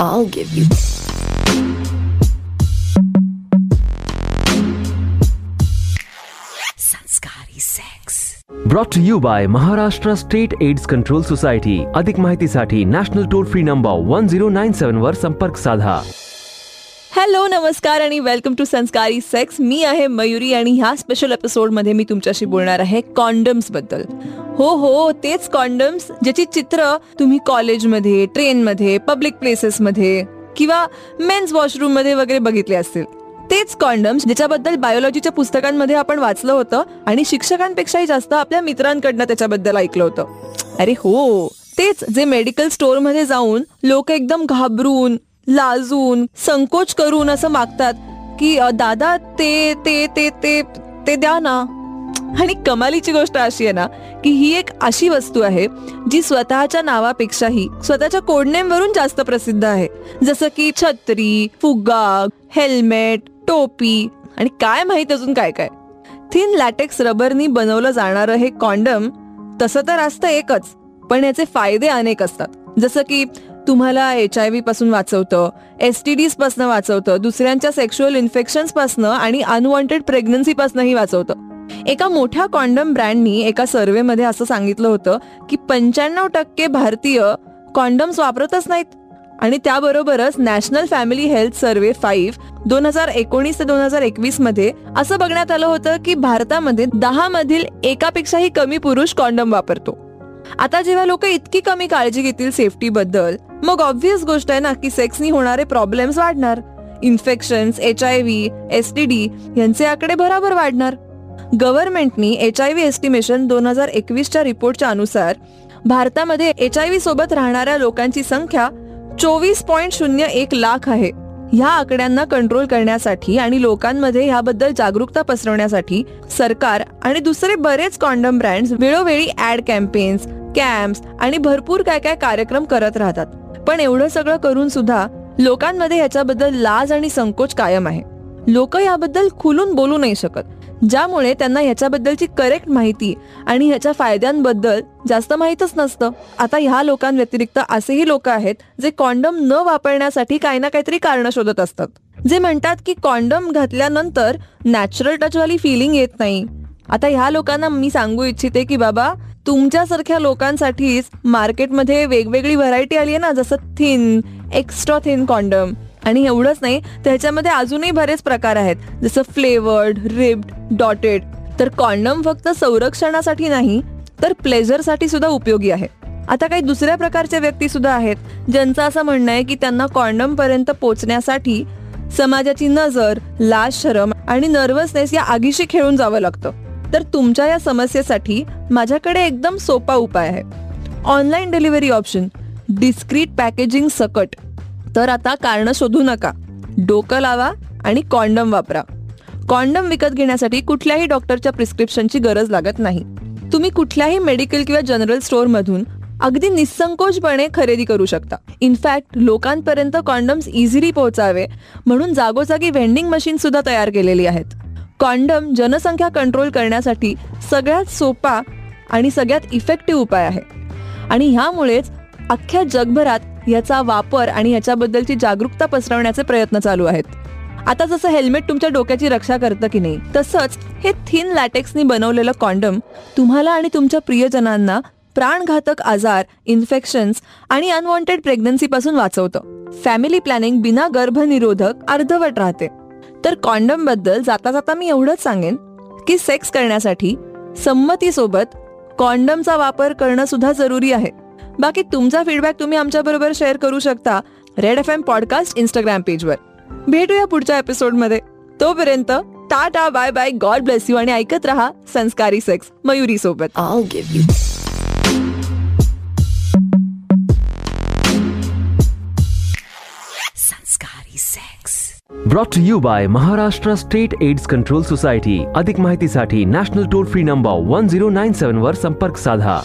I'll give you. Sanskari sex. Brought to you by Maharashtra State AIDS Control Society. अधिक माहितीसाठी national toll free number one zero nine seven वर संपर्क साधा Hello नमस्कार आणि welcome to संस्कारी sex मी आहे मयुरी आणि ह्या स्पेशल एपिसोडमध्ये मी तुमच्याशी बोलणार आहे कॉन्डम्सबद्दल. हो हो तेच कॉन्डम्स ज्याची चित्र तुम्ही कॉलेजमध्ये ट्रेनमध्ये पब्लिक प्लेसेसमध्ये किंवा मेन्स वॉशरूममध्ये वगैरे बघितले असतील. तेच कॉन्डम्स ज्याच्याबद्दल बायोलॉजीच्या पुस्तकांमध्ये आपण वाचलं होतं आणि शिक्षकांपेक्षाही जास्त आपल्या मित्रांकडनं त्याच्याबद्दल ऐकलं होतं. अरे हो तेच जे मेडिकल स्टोअरमध्ये जाऊन लोक एकदम घाबरून लाजून संकोच करून असं मागतात की दादा ते ते ते ते ते द्या ना. आणि कमालीची गोष्ट अशी आहे ना की ही एक अशी वस्तू आहे जी स्वतःच्या नावापेक्षाही स्वतःच्या कोडनेमवरून जास्त प्रसिद्ध आहे. जसं की छत्री फुगा हेल्मेट टोपी आणि काय माहीत अजून काय काय. थिन लॅटेक्स रबरनी बनवलं जाणारं हे कॉन्डम तसं तर असतं एकच पण याचे फायदे अनेक असतात. जसं की तुम्हाला एच आय व्ही पासून वाचवतं एस टी डीजपासून वाचवतं दुसऱ्यांच्या सेक्शुअल इन्फेक्शन्सपासून आणि अनवॉन्टेड प्रेग्नन्सी पासूनही वाचवतं. एका मोठ्या कॉन्डम ब्रँडनी एका सर्व्हेमध्ये असं सांगितलं होतं की पंच्याण्णव टक्के भारतीय कॉन्डम्स वापरतच नाहीत. आणि त्याबरोबरच national family health survey five दोन हजार एकोणीस ते दोन हजार एकवीसमध्ये असं बघण्यात आलं होतं की भारतामध्ये दहा मधील एकापेक्षाही कमी पुरुष कॉन्डम वापरतो. आता जेव्हा लोक इतकी कमी काळजी घेतील सेफ्टी बद्दल मग ऑब्व्हियस गोष्ट आहे ना की सेक्सनी होणारे प्रॉब्लेम्स वाढणार. Infection H I V S T D यांचे आकडे भराभर वाढणार. गव्हर्नमेंटनी एच आय व्ही एस्टिमेशन दोन हजार एकवीसच्या रिपोर्टच्या अनुसार भारतामध्ये एच आय व्ही सोबत राहणाऱ्या लोकांची संख्या चोवीस पॉईंट शून्य एक लाख आहे. ह्या आकड्यांना कंट्रोल करण्यासाठी आणि लोकांमध्ये ह्याबद्दल जागरूकता पसरवण्यासाठी सरकार आणि दुसरे बरेच कॉन्डम ब्रँड्स वेळोवेळी ऍड कॅम्पेन्स कॅम्प्स आणि भरपूर काय काय कार्यक्रम करत राहतात. पण एवढं सगळं करून सुद्धा लोकांमध्ये ह्याच्याबद्दल लाज आणि संकोच कायम आहे. लोक याबद्दल खुलून बोलू नाही शकत ज्यामुळे त्यांना ह्याच्याबद्दलची करेक्ट माहिती आणि ह्याच्या फायद्यांबद्दल जास्त माहीतच नसतं. आता ह्या लोकांव्यतिरिक्त असेही लोक आहेत जे कॉन्डम न वापरण्यासाठी काही ना काहीतरी कारण शोधत असतात. जे म्हणतात की कॉन्डम घातल्यानंतर नॅचरल टचवाली फिलिंग येत नाही. आता ह्या लोकांना मी सांगू इच्छिते की बाबा तुमच्यासारख्या लोकांसाठीच मार्केटमध्ये वेगवेगळी व्हरायटी आली आहे ना जसं थिन एक्स्ट्रा थिन कॉन्डम. आणि एवढंच नाही त्याच्यामध्ये अजूनही बरेच प्रकार आहेत. जसं फ्लेवर्ड रिब्ड डॉटेड. तर कॉन्डम फक्त संरक्षणासाठी नाही तर प्लेजरसाठी सुद्धा उपयोगी आहे. आता काही दुसऱ्या प्रकारच्या व्यक्ती सुद्धा आहेत ज्यांचं असं म्हणणं आहे की त्यांना कॉन्डम पर्यंत पोहोचण्यासाठी समाजाची नजर लाज शरम आणि नर्वसनेस या आगीशी खेळून जावं लागतं. तर तुमच्या या समस्येसाठी माझ्याकडे एकदम सोपा उपाय आहे. Online delivery option discreet packaging सकट. तर आता कारणं शोधू नका. डोकं लावा आणि कॉन्डम वापरा. कॉन्डम विकत घेण्यासाठी कुठल्याही डॉक्टरच्या प्रिस्क्रिप्शनची गरज लागत नाही. तुम्ही कुठल्याही मेडिकल किंवा जनरल स्टोअरमधून अगदी निसंकोचपणे खरेदी करू शकता. इनफॅक्ट लोकांपर्यंत कॉन्डम्स इझिली पोहोचावे म्हणून जागोजागी व्हेंडिंग मशीन सुद्धा तयार केलेली आहेत. कॉन्डम जनसंख्या कंट्रोल करण्यासाठी सगळ्यात सोपा आणि सगळ्यात इफेक्टिव्ह उपाय आहे. आणि ह्यामुळेच अख्ख्या जगभरात याचा वापर आणि याच्याबद्दलची जागरूकता पसरवण्याचे प्रयत्न चालू आहेत. आता जसं हेल्मेट तुमच्या डोक्याची रक्षा करतं की नाही तसंच हे थिन लॅटेक्सनी बनवलेलं कॉन्डम तुम्हाला आणि तुमच्या प्रियजनांना प्राणघातक आजार इन्फेक्शन्स आणि अनवॉन्टेड प्रेग्नन्सीपासून वाचवतं. फॅमिली प्लॅनिंग बिना गर्भनिरोधक अर्धवट राहते. तर कॉन्डमबद्दल जाता जाता मी एवढंच सांगेन की सेक्स करण्यासाठी संमतीसोबत कॉन्डमचा वापर करणं सुद्धा जरुरी आहे. बाकी तुमचा फीडबॅक तुम्ही आमच्या बरोबर शेअर करू शकता red F M podcast Instagram पेजवर भेटूया पुढच्या एपिसोडमध्ये तोपर्यंत tata bye bye God bless you आणि ऐकत रहा संस्कारी सेक्स मयुरी सोबत brought you by Maharashtra state AIDS control society अधिक माहितीसाठी national toll free number one zero nine seven वर संपर्क साधा